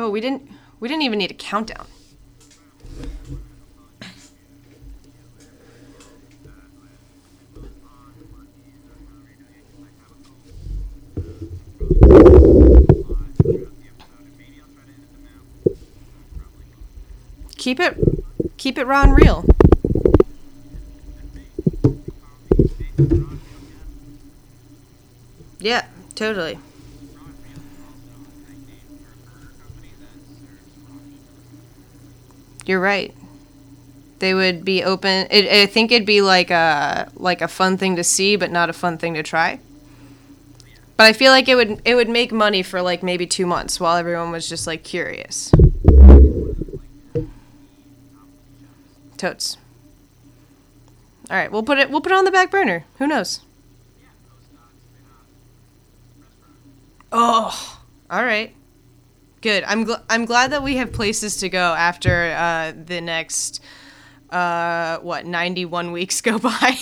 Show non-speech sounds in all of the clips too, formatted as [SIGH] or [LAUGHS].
Oh, we didn't. We didn't even need a countdown. Keep it, keep it raw and real. Yeah, totally. You're right. They would be open. It, I think it'd be like a like a fun thing to see, but not a fun thing to try. But I feel like it would it would make money for like maybe two months while everyone was just like curious. Totes. All right, we'll put it we'll put it on the back burner. Who knows? Oh, all right. Good. I'm gl- I'm glad that we have places to go after uh, the next uh, what 91 weeks [LAUGHS] go by.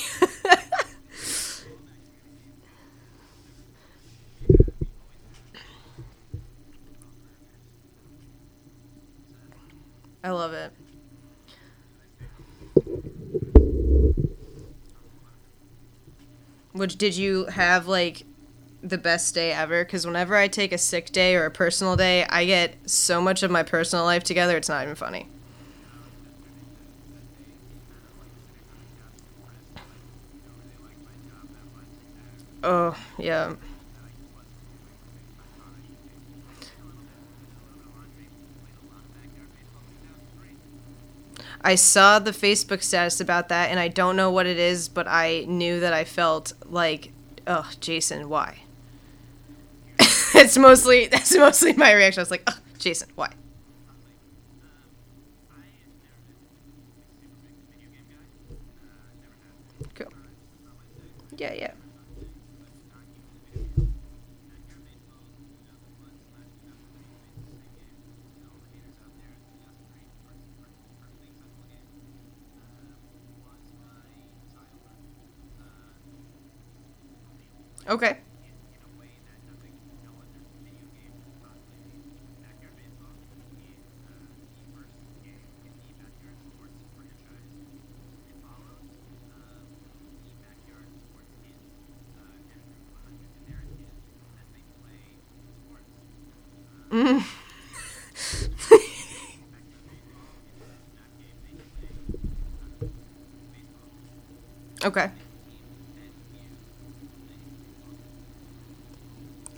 I love it. Which did you have like the best day ever? Because whenever I take a sick day or a personal day, I get so much of my personal life together. It's not even funny. Oh yeah. I saw the Facebook status about that, and I don't know what it is, but I knew that I felt like, oh, Jason, why? It's mostly that's mostly my reaction. I was like, oh, Jason, why? Cool. Yeah, yeah. Okay. Okay.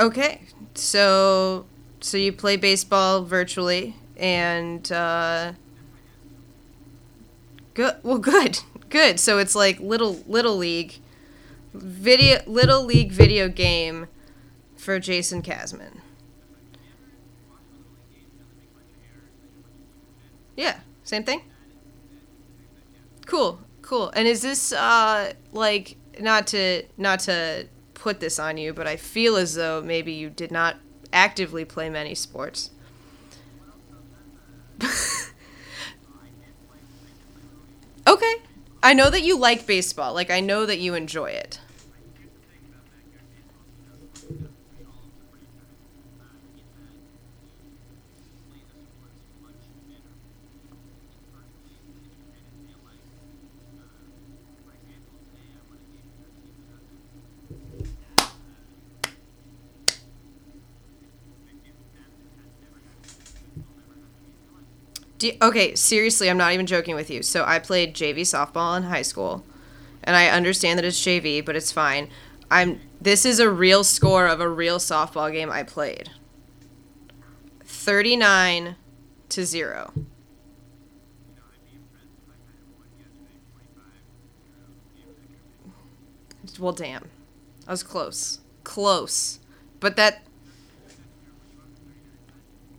Okay. So so you play baseball virtually and uh good well [LAUGHS] good. Good. So it's like little little league video little league video game for Jason Casman. Yeah, same thing. Cool, cool. And is this uh like not to not to put this on you, but I feel as though maybe you did not actively play many sports. [LAUGHS] okay. I know that you like baseball. Like I know that you enjoy it. Okay, seriously, I'm not even joking with you. So I played JV softball in high school, and I understand that it's JV, but it's fine. I'm. This is a real score of a real softball game I played. Thirty-nine to zero. Well, damn, I was close, close, but that.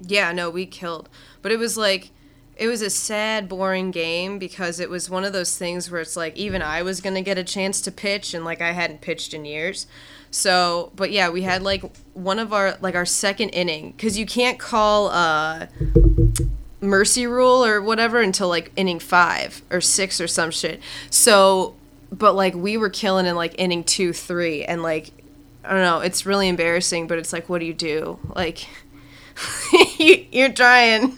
Yeah, no, we killed, but it was like it was a sad, boring game because it was one of those things where it's like even I was gonna get a chance to pitch and like I hadn't pitched in years. So, but yeah, we had like one of our like our second inning because you can't call uh mercy rule or whatever until like inning five or six or some shit. So, but like we were killing in like inning two, three, and like I don't know, it's really embarrassing, but it's like, what do you do? Like. [LAUGHS] you, you're trying.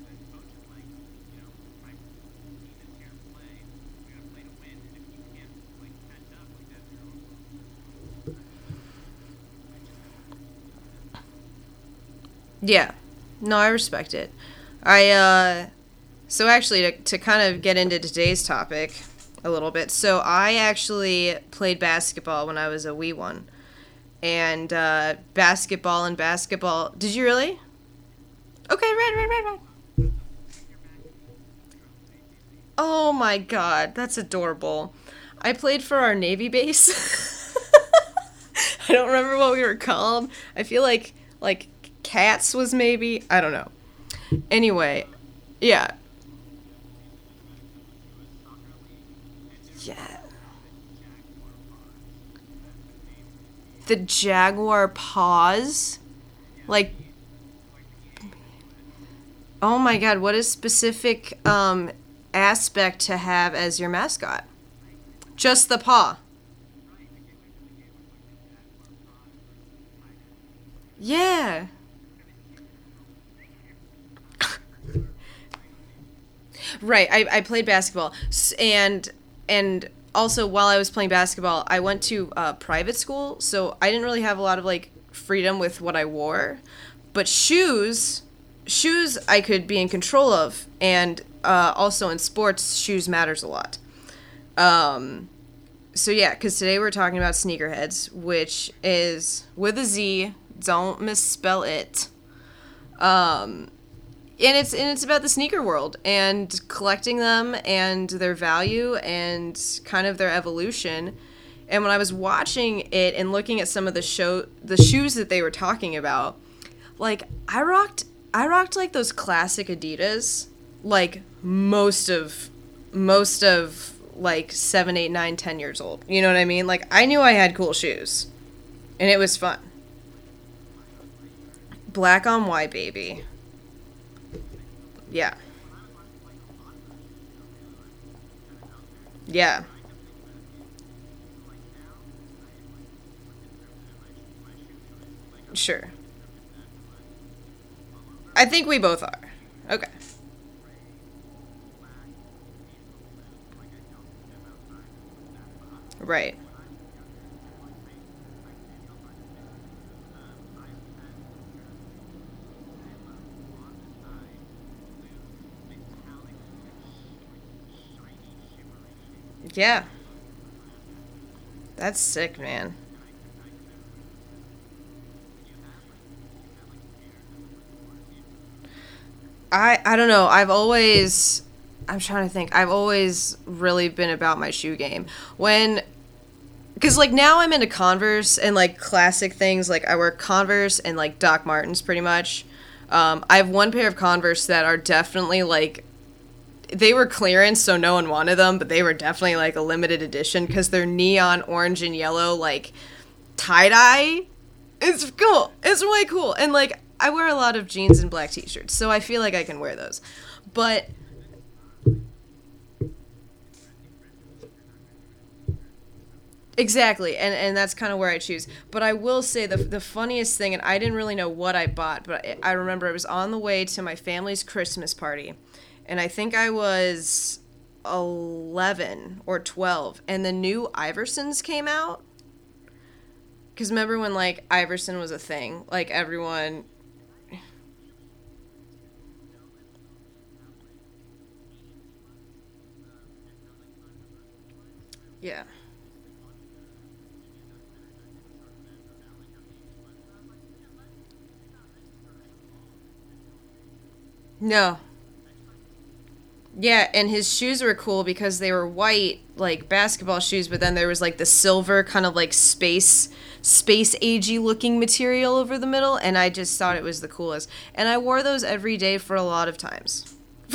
Yeah. No, I respect it. I uh so actually to, to kind of get into today's topic a little bit. So I actually played basketball when I was a wee one. And uh basketball and basketball. Did you really? Okay, right, right, right, right. Oh my god, that's adorable. I played for our Navy base. [LAUGHS] I don't remember what we were called. I feel like like Cats was maybe. I don't know. Anyway, yeah. Yeah. The Jaguar paws? Like Oh my god, what a specific um aspect to have as your mascot. Just the paw. Yeah. Right. I, I played basketball, and and also while I was playing basketball, I went to uh, private school, so I didn't really have a lot of like freedom with what I wore. But shoes, shoes I could be in control of, and uh, also in sports, shoes matters a lot. Um, so yeah, because today we're talking about Sneakerheadz, which is with a Z. Don't misspell it. Um, and it's and it's about the sneaker world and collecting them and their value and kind of their evolution. And when I was watching it and looking at some of the show the shoes that they were talking about, like I rocked I rocked like those classic Adidas like most of most of like seven, eight, nine, ten years old. You know what I mean? Like I knew I had cool shoes. And it was fun. Black on white baby. Yeah. Yeah. Sure. I think we both are. Okay. Right. Yeah. That's sick, man. I I don't know. I've always I'm trying to think. I've always really been about my shoe game. When cuz like now I'm into Converse and like classic things like I wear Converse and like Doc Martens pretty much. Um, I have one pair of Converse that are definitely like they were clearance, so no one wanted them, but they were definitely like a limited edition because they're neon orange and yellow, like tie dye. It's cool. It's really cool. And like I wear a lot of jeans and black t-shirts, so I feel like I can wear those. But Exactly, and and that's kind of where I choose. But I will say the the funniest thing, and I didn't really know what I bought, but I, I remember it was on the way to my family's Christmas party, and I think I was 11 or 12 and the new Iversons came out cuz remember when like Iverson was a thing like everyone Yeah. No. Yeah, and his shoes were cool because they were white, like basketball shoes, but then there was like the silver kind of like space space agey looking material over the middle, and I just thought it was the coolest. And I wore those every day for a lot of times. [LAUGHS]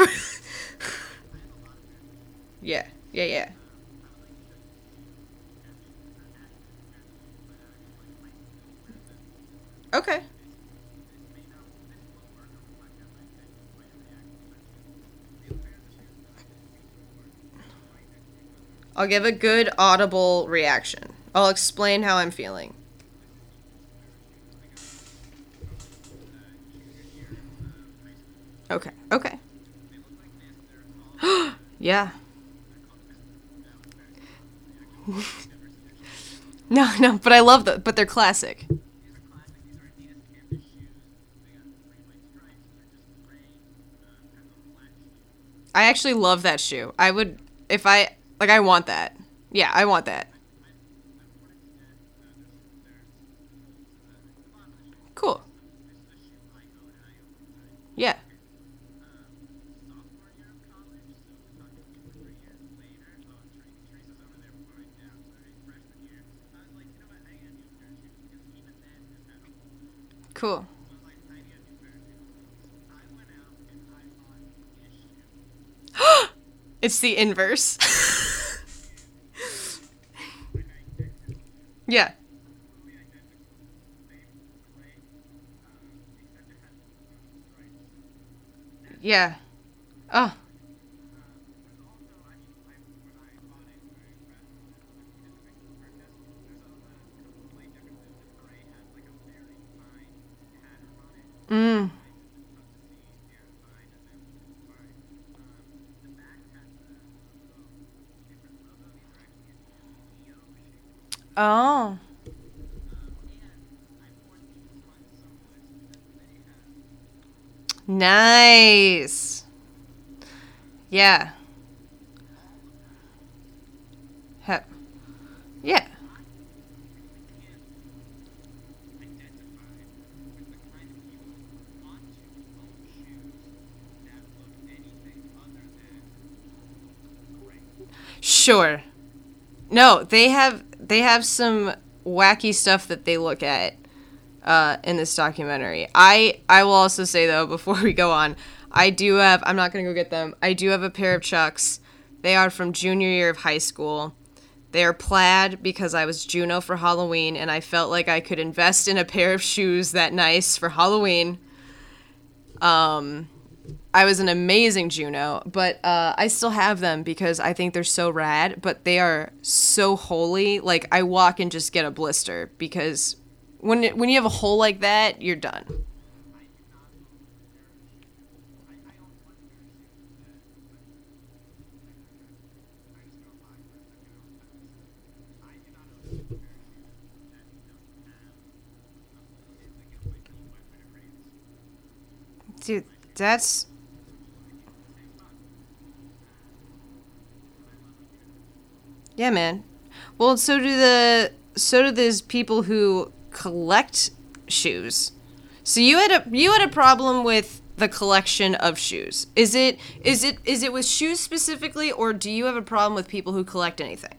yeah, yeah, yeah. Okay. I'll give a good audible reaction. I'll explain how I'm feeling. Okay. Okay. [GASPS] yeah. [LAUGHS] no, no, but I love them. But they're classic. I actually love that shoe. I would if I like I want that. Yeah, I want that. Cool. Yeah. Cool. [GASPS] it's the inverse. [LAUGHS] yeah. Yeah. Oh. Mm. Oh. Nice. Yeah. Hep. Yeah. Sure. No, they have they have some wacky stuff that they look at uh, in this documentary. I I will also say though [LAUGHS] before we go on, I do have I'm not gonna go get them. I do have a pair of Chucks. They are from junior year of high school. They are plaid because I was Juno for Halloween and I felt like I could invest in a pair of shoes that nice for Halloween. Um, I was an amazing Juno, but uh, I still have them because I think they're so rad. But they are so holy. Like I walk and just get a blister because when when you have a hole like that, you're done. Dude, that's Yeah, man. Well, so do the so do those people who collect shoes. So you had a you had a problem with the collection of shoes. Is it is it is it with shoes specifically or do you have a problem with people who collect anything?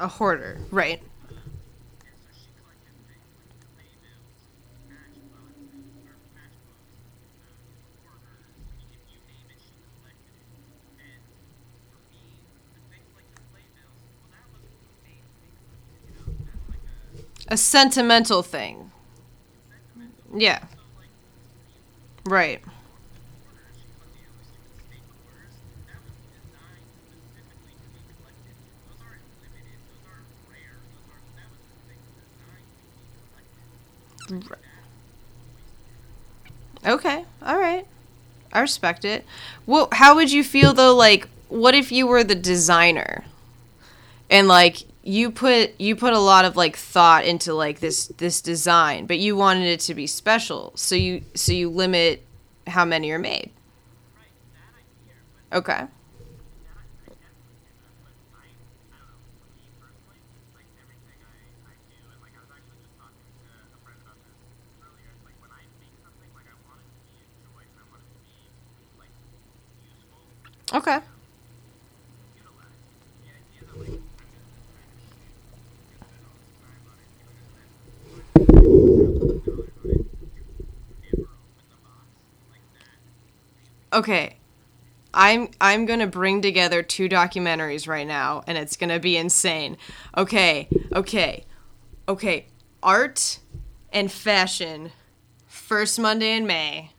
A hoarder, right. A sentimental thing. Yeah. Right. Okay, all right. I respect it. Well, how would you feel though? Like, what if you were the designer, and like you put you put a lot of like thought into like this this design, but you wanted it to be special, so you so you limit how many are made. Okay. Okay. Okay. I'm I'm to bring together two documentaries right now and it's to be insane. Okay. Okay. Okay. Art and fashion first Monday in May.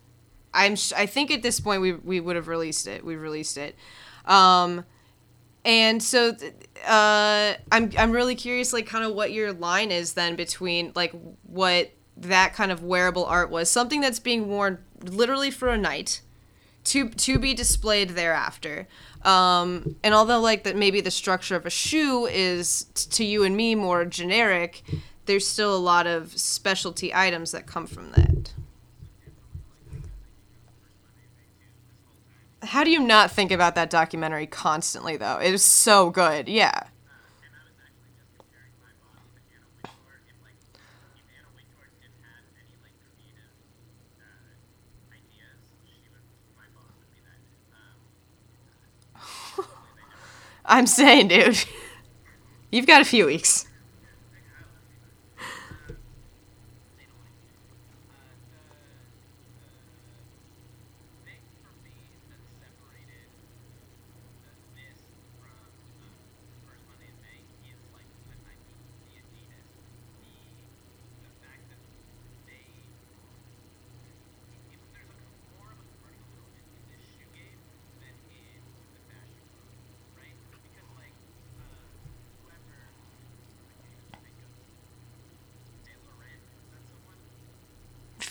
I'm sh- I think at this point we we would have released it. We released it. Um and so uh I'm I'm really curious like kind of what your line is then between like what that kind of wearable art was. Something that's being worn literally for a night to to be displayed thereafter. Um, and although like that maybe the structure of a shoe is t- to you and me more generic, there's still a lot of specialty items that come from that. How do you not think about that documentary constantly though? It is so good. Yeah. [LAUGHS] I'm saying, dude. [LAUGHS] You've got a few weeks.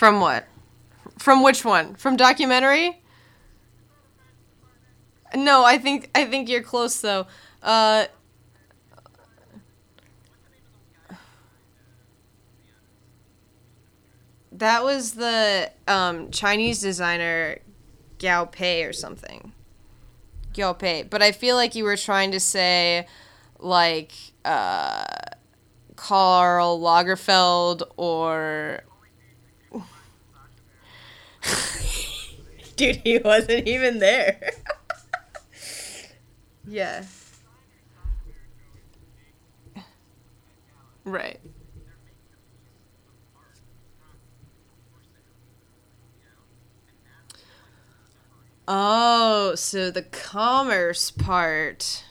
From what? From which one? From documentary? No, I think I think you're close though. Uh That was the um, Chinese designer Gao Pei or something. Gao Pei. But I feel like you were trying to say like uh, Karl Lagerfeld or Dude, he wasn't even there. yeah. Right. Oh, so the commerce part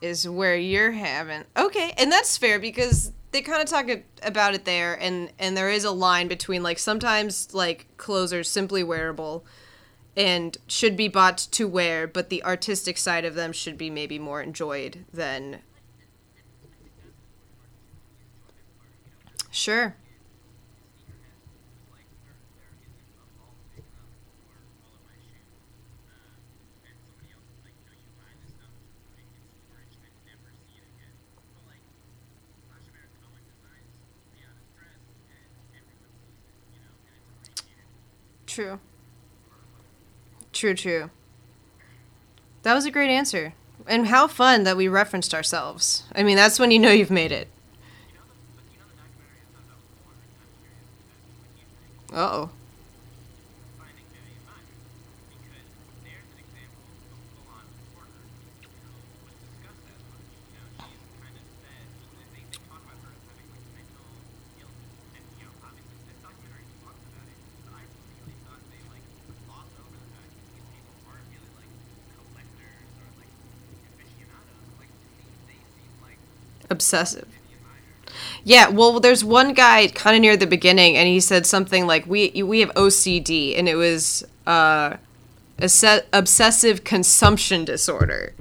is where you're having. Okay, and that's fair because they kind of talk about it there and and there is a line between like sometimes like clothes are simply wearable and should be bought to wear but the artistic side of them should be maybe more enjoyed than sure True. True, true. That was a great answer. And how fun that we referenced ourselves. I mean, that's when you know you've made it. Uh oh. Obsessive. Yeah, well, there's one guy kind of near the beginning, and he said something like, "We we have OCD," and it was uh, obsessive consumption disorder,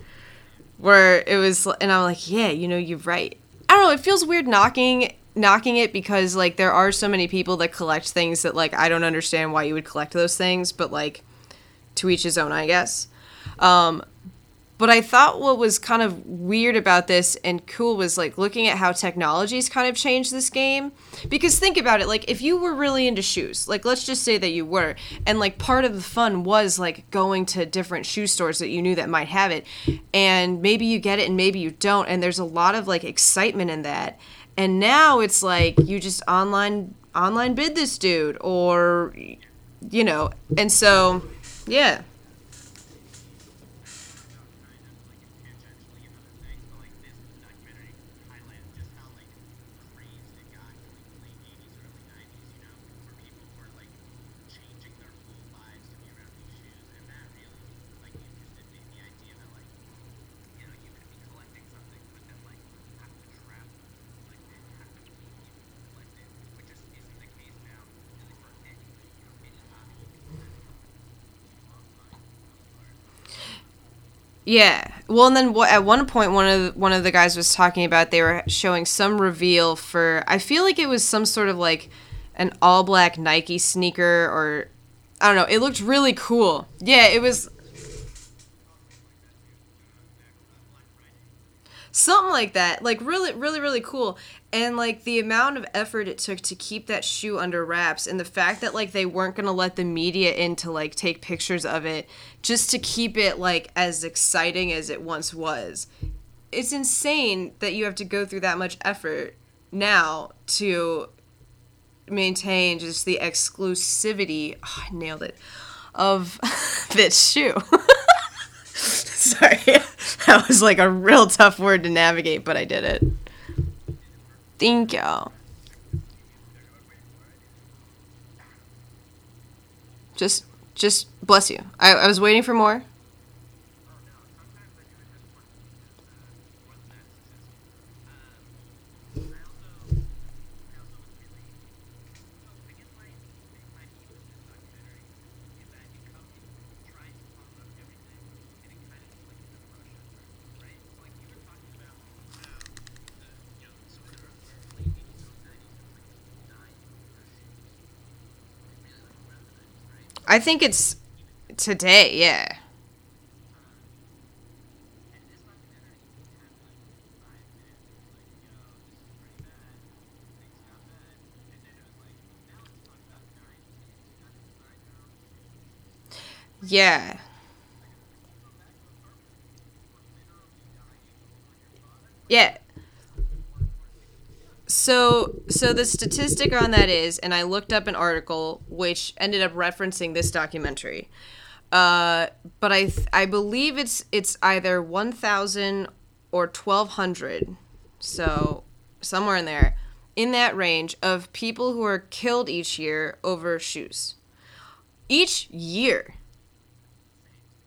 where it was, and I'm like, "Yeah, you know, you're right." I don't know. It feels weird knocking knocking it because like there are so many people that collect things that like I don't understand why you would collect those things, but like to each his own, I guess. Um, but I thought what was kind of weird about this and cool was like looking at how technology's kind of changed this game. Because think about it, like if you were really into shoes, like let's just say that you were, and like part of the fun was like going to different shoe stores that you knew that might have it, and maybe you get it and maybe you don't, and there's a lot of like excitement in that. And now it's like you just online online bid this dude or you know, and so yeah. Yeah. Well, and then at one point, one of the, one of the guys was talking about they were showing some reveal for. I feel like it was some sort of like an all black Nike sneaker, or I don't know. It looked really cool. Yeah, it was something like that. Like really, really, really cool. And like the amount of effort it took to keep that shoe under wraps and the fact that like they weren't going to let the media in to like take pictures of it just to keep it like as exciting as it once was. It's insane that you have to go through that much effort now to maintain just the exclusivity oh, i nailed it of [LAUGHS] this shoe [LAUGHS] [LAUGHS] sorry that was like a real tough word to navigate but i did it Thank you. Just, just bless you. I, I was waiting for more. I think it's today, yeah. Yeah. Yeah, so so the statistic on that is and i looked up an article which ended up referencing this documentary. Uh, but i th- i believe it's it's either 1000 or 1200 so somewhere in there in that range of people who are killed each year over shoes. Each year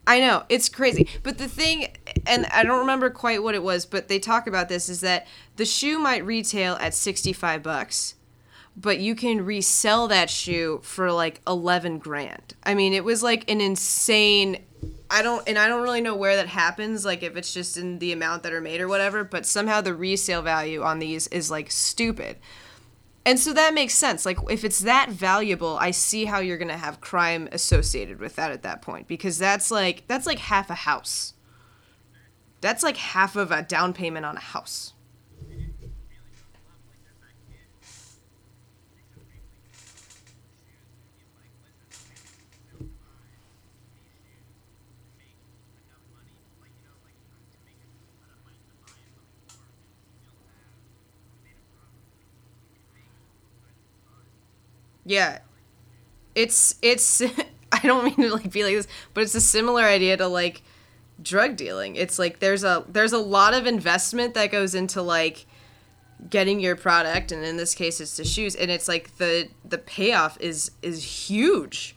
I know it's crazy, but the thing, and I don't remember quite what it was, but they talk about this is that the shoe might retail at sixty-five bucks, but you can resell that shoe for like eleven grand. I mean, it was like an insane. I don't, and I don't really know where that happens, like if it's just in the amount that are made or whatever, but somehow the resale value on these is like stupid. And so that makes sense. Like if it's that valuable, I see how you're going to have crime associated with that at that point because that's like that's like half a house. That's like half of a down payment on a house. Yeah. It's it's [LAUGHS] I don't mean to like be like this, but it's a similar idea to like drug dealing. It's like there's a there's a lot of investment that goes into like getting your product and in this case it's the shoes and it's like the the payoff is is huge.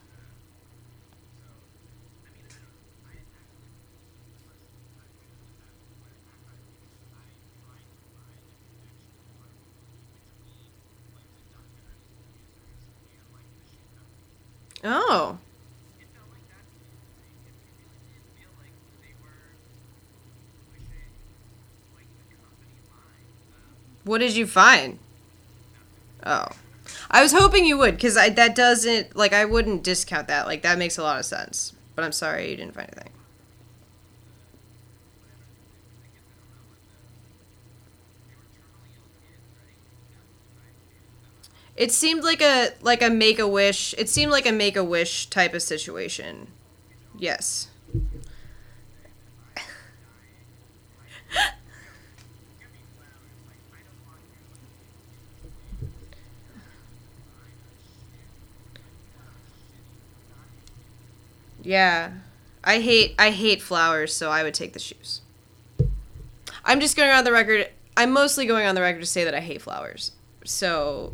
What did you find? Oh. I was hoping you would, because that doesn't, like, I wouldn't discount that. Like, that makes a lot of sense. But I'm sorry you didn't find anything. It seemed like a like a make a wish. It seemed like a make a wish type of situation. Yes. Yeah. I hate I hate flowers, so I would take the shoes. I'm just going on the record. I'm mostly going on the record to say that I hate flowers. So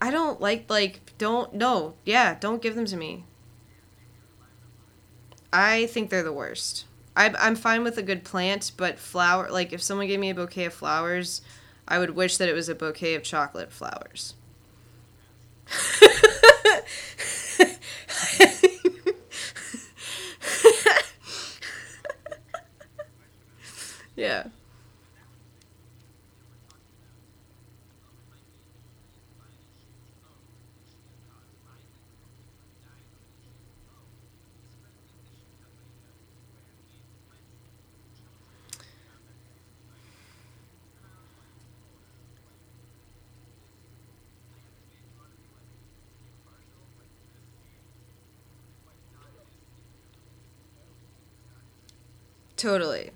I don't like like don't no yeah don't give them to me. I think they're the worst. I, I'm fine with a good plant, but flower like if someone gave me a bouquet of flowers, I would wish that it was a bouquet of chocolate flowers. [LAUGHS] [LAUGHS] yeah. Totally.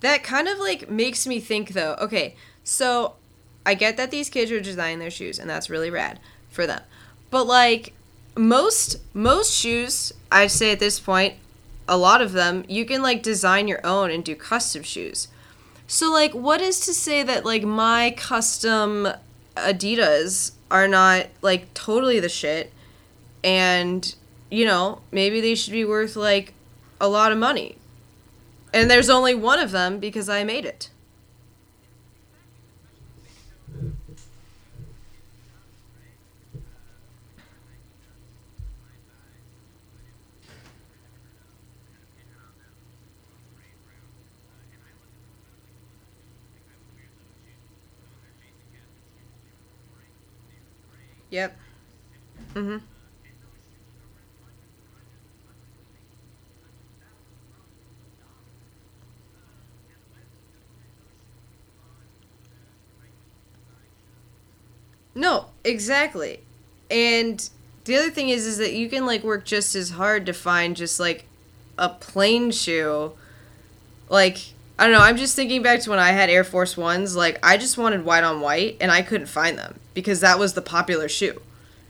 That kind of like makes me think though. Okay, so I get that these kids are designing their shoes and that's really rad for them. But like most most shoes, I'd say at this point, a lot of them, you can like design your own and do custom shoes. So like what is to say that like my custom Adidas are not like totally the shit and you know, maybe they should be worth like a lot of money and there's only one of them because I made it. Yep. Mhm. No, exactly. And the other thing is is that you can like work just as hard to find just like a plain shoe. Like I don't know, I'm just thinking back to when I had Air Force Ones, like I just wanted white on white and I couldn't find them because that was the popular shoe.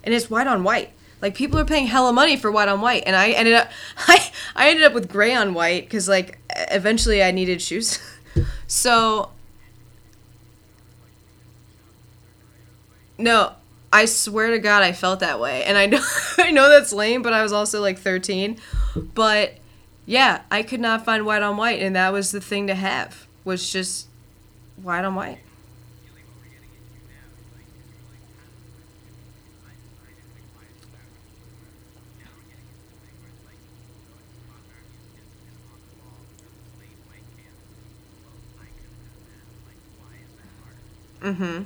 And it's white on white. Like people are paying hella money for white on white and I ended up [LAUGHS] I I ended up with gray on white cuz like eventually I needed shoes. [LAUGHS] so No, I swear to God, I felt that way, and I know [LAUGHS] I know that's lame, but I was also like 13. But yeah, I could not find white on white, and that was the thing to have was just white on white. Mm-hmm.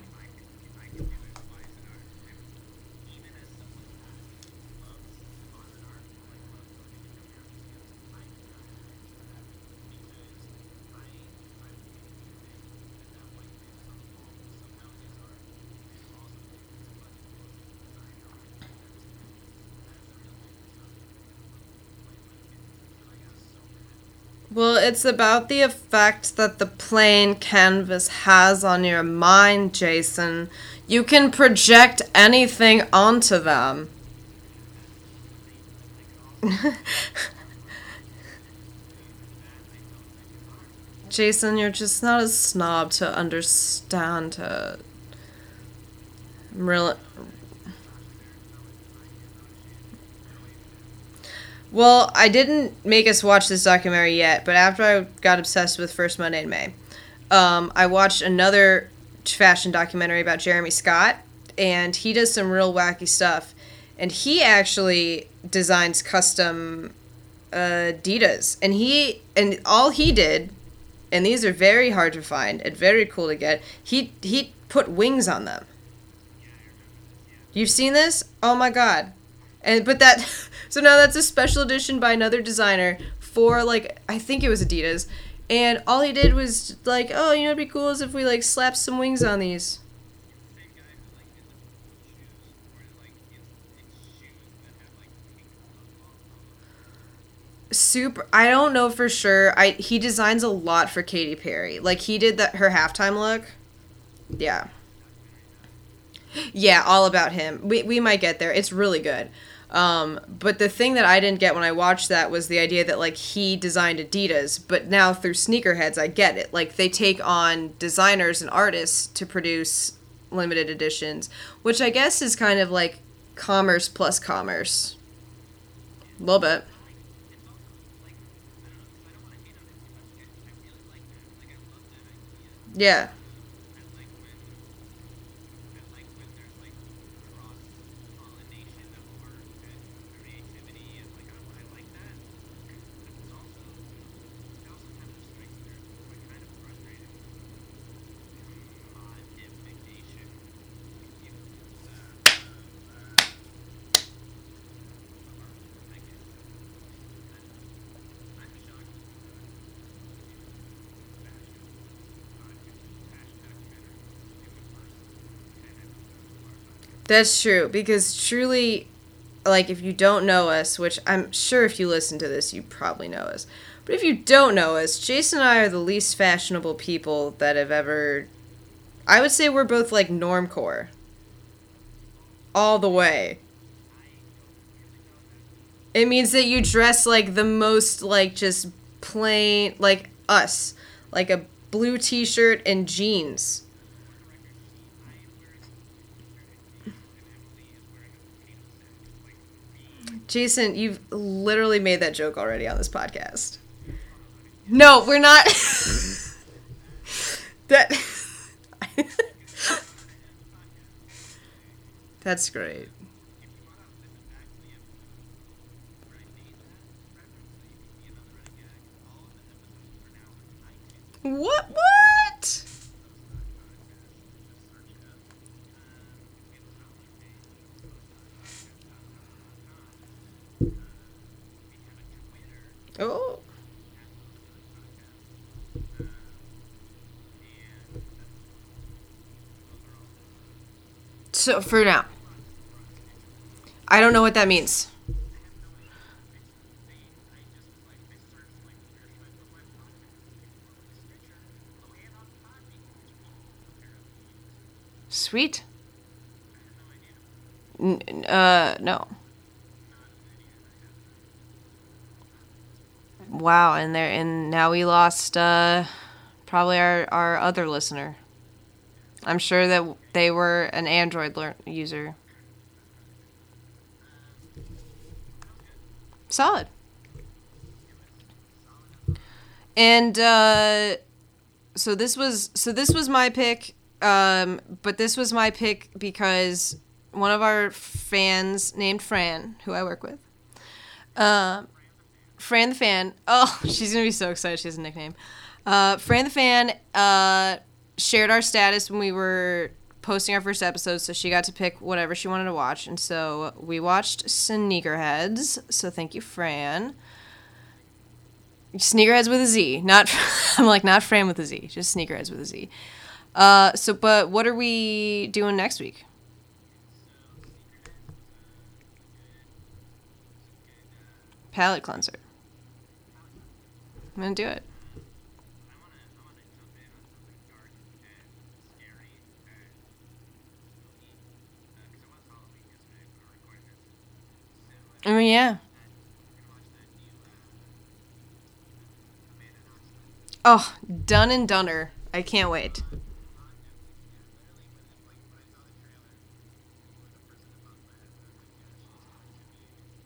Well, it's about the effect that the plain canvas has on your mind, Jason. You can project anything onto them. [LAUGHS] Jason, you're just not a snob to understand it. I'm really. Well, I didn't make us watch this documentary yet, but after I got obsessed with First Monday in May, um, I watched another fashion documentary about Jeremy Scott, and he does some real wacky stuff. And he actually designs custom Adidas, and he and all he did, and these are very hard to find and very cool to get. He he put wings on them. You've seen this? Oh my god! And but that [LAUGHS] so now that's a special edition by another designer for like I think it was Adidas, and all he did was like, oh, you know, it'd be cool is if we like slap some wings on these. super i don't know for sure. I he designs a lot for Katy Perry. Like he did that her halftime look. Yeah. Yeah all about him. We, we might get there. It's really good um, but the thing that i didn't get when i watched that was the idea that like he designed adidas but now through Sneakerheadz i get it. Like they take on designers and artists to produce limited editions which i guess is kind of like commerce plus commerce. A little bit Yeah. That's true because truly like if you don't know us, which I'm sure if you listen to this you probably know us. But if you don't know us, Jason and I are the least fashionable people that have ever I would say we're both like normcore. All the way. It means that you dress like the most like just plain like us. Like a blue t-shirt and jeans. Jason, you've literally made that joke already on this podcast. No, we're not. [LAUGHS] that. [LAUGHS] That's great. What? What? Oh. So for now, I don't know what that means. Sweet. N- uh, no. Wow, and there and now we lost uh, probably our our other listener. I'm sure that they were an Android lear- user. Solid. And uh, so this was so this was my pick, um, but this was my pick because one of our fans named Fran, who I work with, um, Fran the fan. Oh, [LAUGHS] she's gonna be so excited. She has a nickname. Uh, Fran the fan uh, shared our status when we were posting our first episode, so she got to pick whatever she wanted to watch, and so we watched Sneakerheadz. So thank you, Fran. Sneakerheadz with a Z, not [LAUGHS] I'm like not Fran with a Z, just Sneakerheadz with a Z. Uh, so, but what are we doing next week? Palate cleanser. I'm gonna do it. Oh yeah. Oh, done and doneer. I can't wait.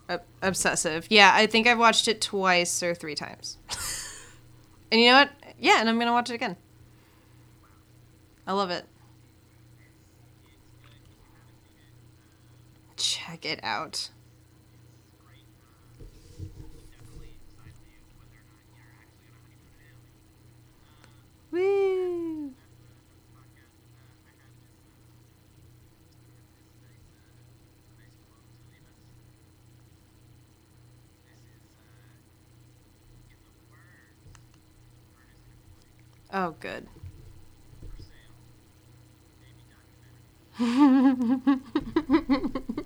ob- obsessive. Yeah, I think I've watched it twice or three times. [LAUGHS] and you know what? Yeah, and I'm gonna watch it again. I love it. Check it out. Woo! Oh, good. [LAUGHS] [LAUGHS]